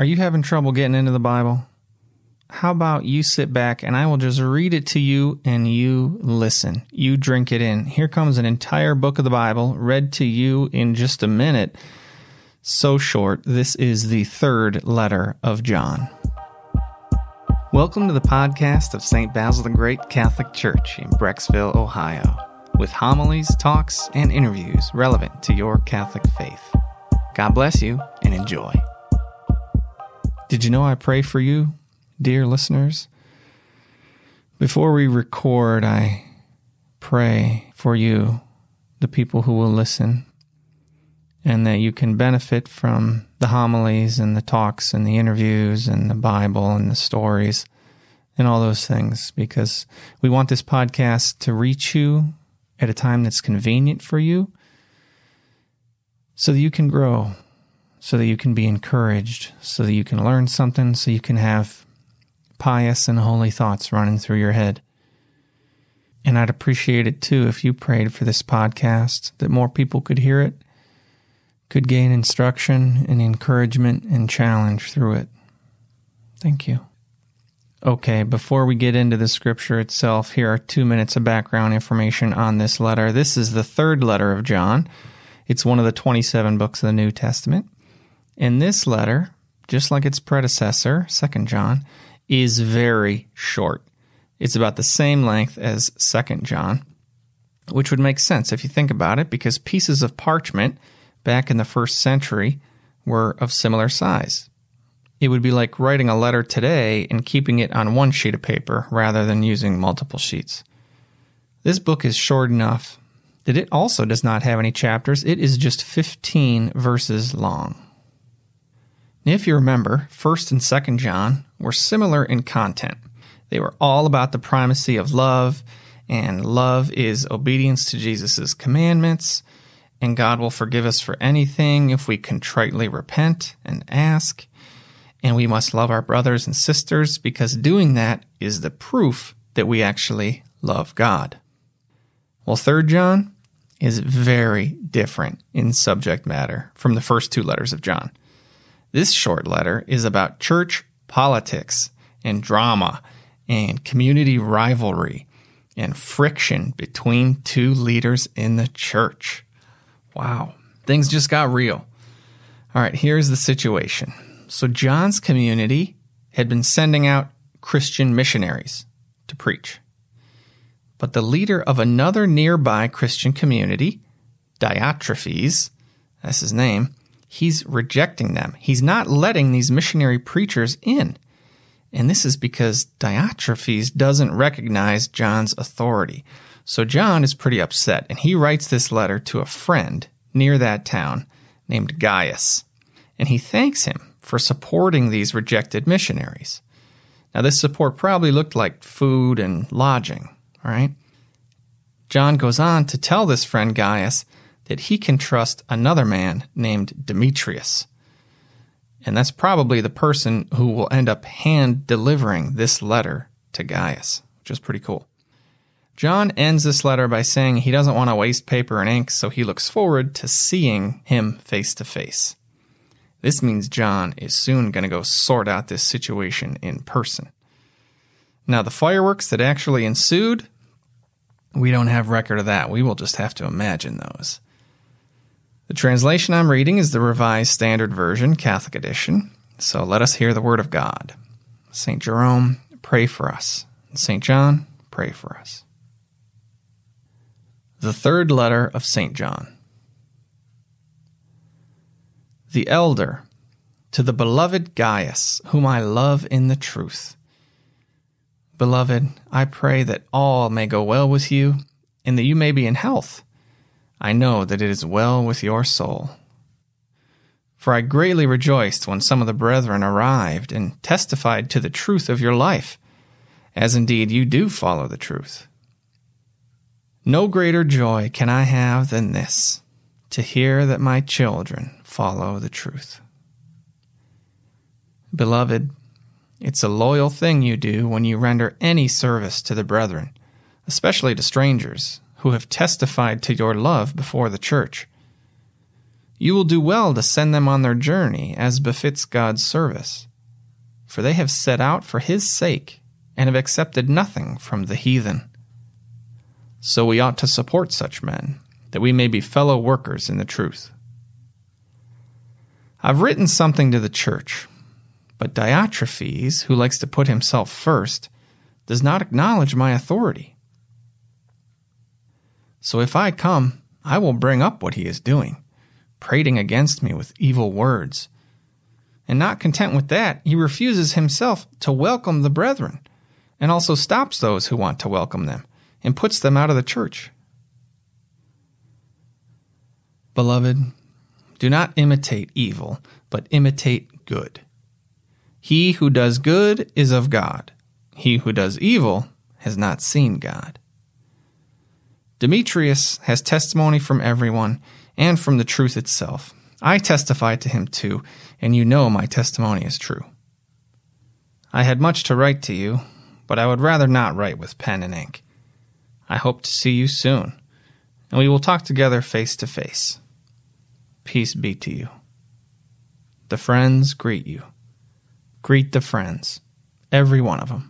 Are you having trouble getting into the Bible? How about you sit back and I will just read it to you and you listen. You drink it in. Here comes an entire book of the Bible read to you in just a minute. So short, this is the third letter of John. Welcome to the podcast of St. Basil the Great Catholic Church in Brecksville, Ohio, with homilies, talks, and interviews relevant to your Catholic faith. God bless you and enjoy. Did you know I pray for you, dear listeners? Before we record, I pray for you, the people who will listen, and that you can benefit from the homilies and the talks and the interviews and the Bible and the stories and all those things because we want this podcast to reach you at a time that's convenient for you so that you can grow so that you can be encouraged, so that you can learn something, so you can have pious and holy thoughts running through your head. And I'd appreciate it too if you prayed for this podcast, that more people could hear it, could gain instruction and encouragement and challenge through it. Thank you. Okay, before we get into the scripture itself, here are two minutes of background information on this letter. This is the third letter of John. It's one of the 27 books of the New Testament. And this letter, just like its predecessor, 2 John, is very short. It's about the same length as 2 John, which would make sense if you think about it, because pieces of parchment back in the first century were of similar size. It would be like writing a letter today and keeping it on one sheet of paper rather than using multiple sheets. This book is short enough that it also does not have any chapters. It is just 15 verses long. If you remember, 1st and 2nd John were similar in content. They were all about the primacy of love, and love is obedience to Jesus' commandments, and God will forgive us for anything if we contritely repent and ask. And we must love our brothers and sisters because doing that is the proof that we actually love God. Well, 3rd John is very different in subject matter from the first two letters of John. This short letter is about church politics and drama and community rivalry and friction between two leaders in the church. Wow, things just got real. All right, here's the situation. So, John's community had been sending out Christian missionaries to preach. But the leader of another nearby Christian community, Diotrephes, that's his name, he's rejecting them. He's not letting these missionary preachers in. And this is because Diotrephes doesn't recognize John's authority. So John is pretty upset, and he writes this letter to a friend near that town named Gaius. And he thanks him for supporting these rejected missionaries. Now, this support probably looked like food and lodging, right? John goes on to tell this friend Gaius that he can trust another man named Demetrius. And that's probably the person who will end up hand delivering this letter to Gaius, which is pretty cool. John ends this letter by saying he doesn't want to waste paper and ink, so he looks forward to seeing him face to face. This means John is soon going to go sort out this situation in person. Now, the fireworks that actually ensued, we don't have record of that. We will just have to imagine those. The translation I'm reading is the Revised Standard Version, Catholic Edition. So let us hear the Word of God. St. Jerome, pray for us. St. John, pray for us. The third letter of St. John. The elder, to the beloved Gaius, whom I love in the truth. Beloved, I pray that all may go well with you, and that you may be in health I know that it is well with your soul. For I greatly rejoiced when some of the brethren arrived and testified to the truth of your life, as indeed you do follow the truth. No greater joy can I have than this to hear that my children follow the truth. Beloved, it's a loyal thing you do when you render any service to the brethren, especially to strangers who have testified to your love before the church. You will do well to send them on their journey as befits God's service. For they have set out for his sake and have accepted nothing from the heathen. So we ought to support such men, that we may be fellow workers in the truth. I've written something to the church, but Diotrephes, who likes to put himself first, does not acknowledge my authority. So if I come, I will bring up what he is doing prating against me with evil words. And not content with that, he refuses himself to welcome the brethren, and also stops those who want to welcome them, and puts them out of the church. Beloved, do not imitate evil, but imitate good. He who does good is of God. He who does evil has not seen God. Demetrius has testimony from everyone and from the truth itself. I testify to him too, and you know my testimony is true. I had much to write to you, but I would rather not write with pen and ink. I hope to see you soon, and we will talk together face to face. Peace be to you. The friends greet you. Greet the friends, every one of them.